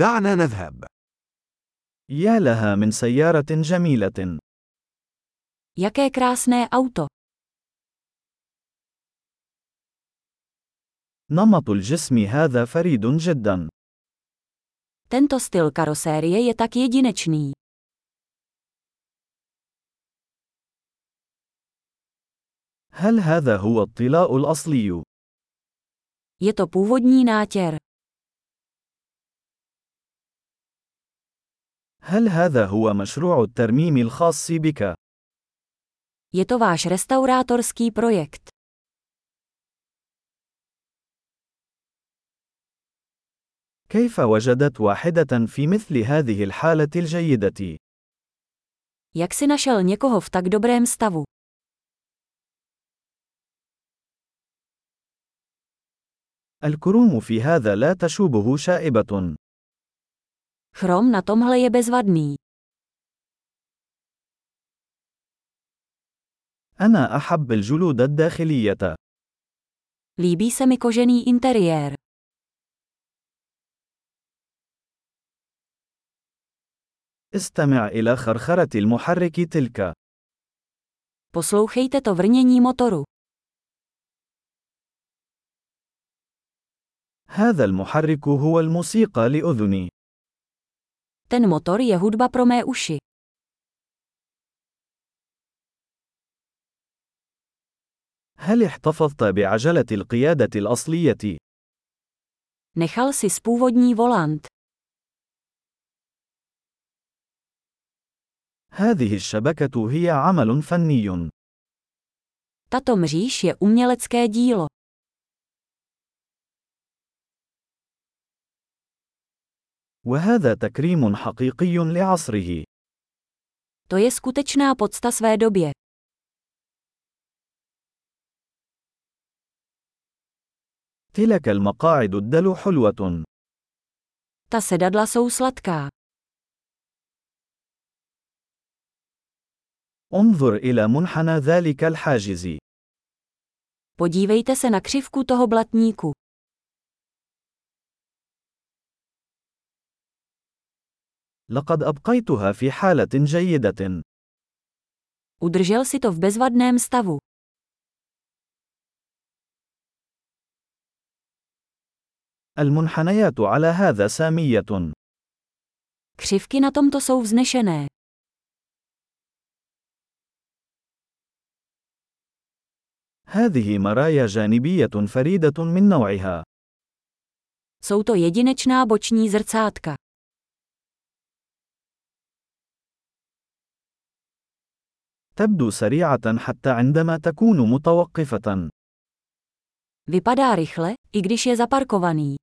دعنا نذهب. يا لها من سيارة جميلة. Jaké krásné auto. نمط الجسم هذا فريد جدا. Tento styl karosérie je tak jedinečný. هل هذا هو الطلاء الأصلي؟ Je to původní nátěr. هل هذا هو مشروع الترميم الخاص بك؟ Je to váš restaurátorský projekt. كيف وجدت واحدة في مثل هذه الحالة الجيدة؟ Jak si našel někoho v tak dobrém stavu? الكروم في هذا لا تشوبه شائبة. Chrom na tomhle je bezvadný. أنا أحب الجلود الداخلية. Líbí se mi kožený interiér. استمع إلى خرخرة المحرك تلك. Poslouchejte to vrnění motoru. هذا المحرك هو الموسيقى لأذني. Ten motor je hudba pro mé uši. هل احتفظت بعجلة القيادة الأصلية؟ Nechal si z původní volant. هذه الشبكة هي عمل فني. Tato mříž je umělecké dílo. وهذا تكريم حقيقي لعصره. To je skutečná podsta své době. تلك المقاعد الدلو حلوة. Ta sedadla jsou sladká. انظر إلى منحنى ذلك الحاجز. Podívejte se na křivku toho blatníku. لقد أبقيتها في حالة جيدة. Udržel si to v bezvadném stavu. المنحنيات على هذا سامية. Křivky na tomto jsou vznešené. هذه مرايا جانبية فريدة من نوعها. Jsou to jedinečná boční zrcátka. تبدو سريعة حتى عندما تكون متوقفة. Vypadá rychle, i když je zaparkovaný.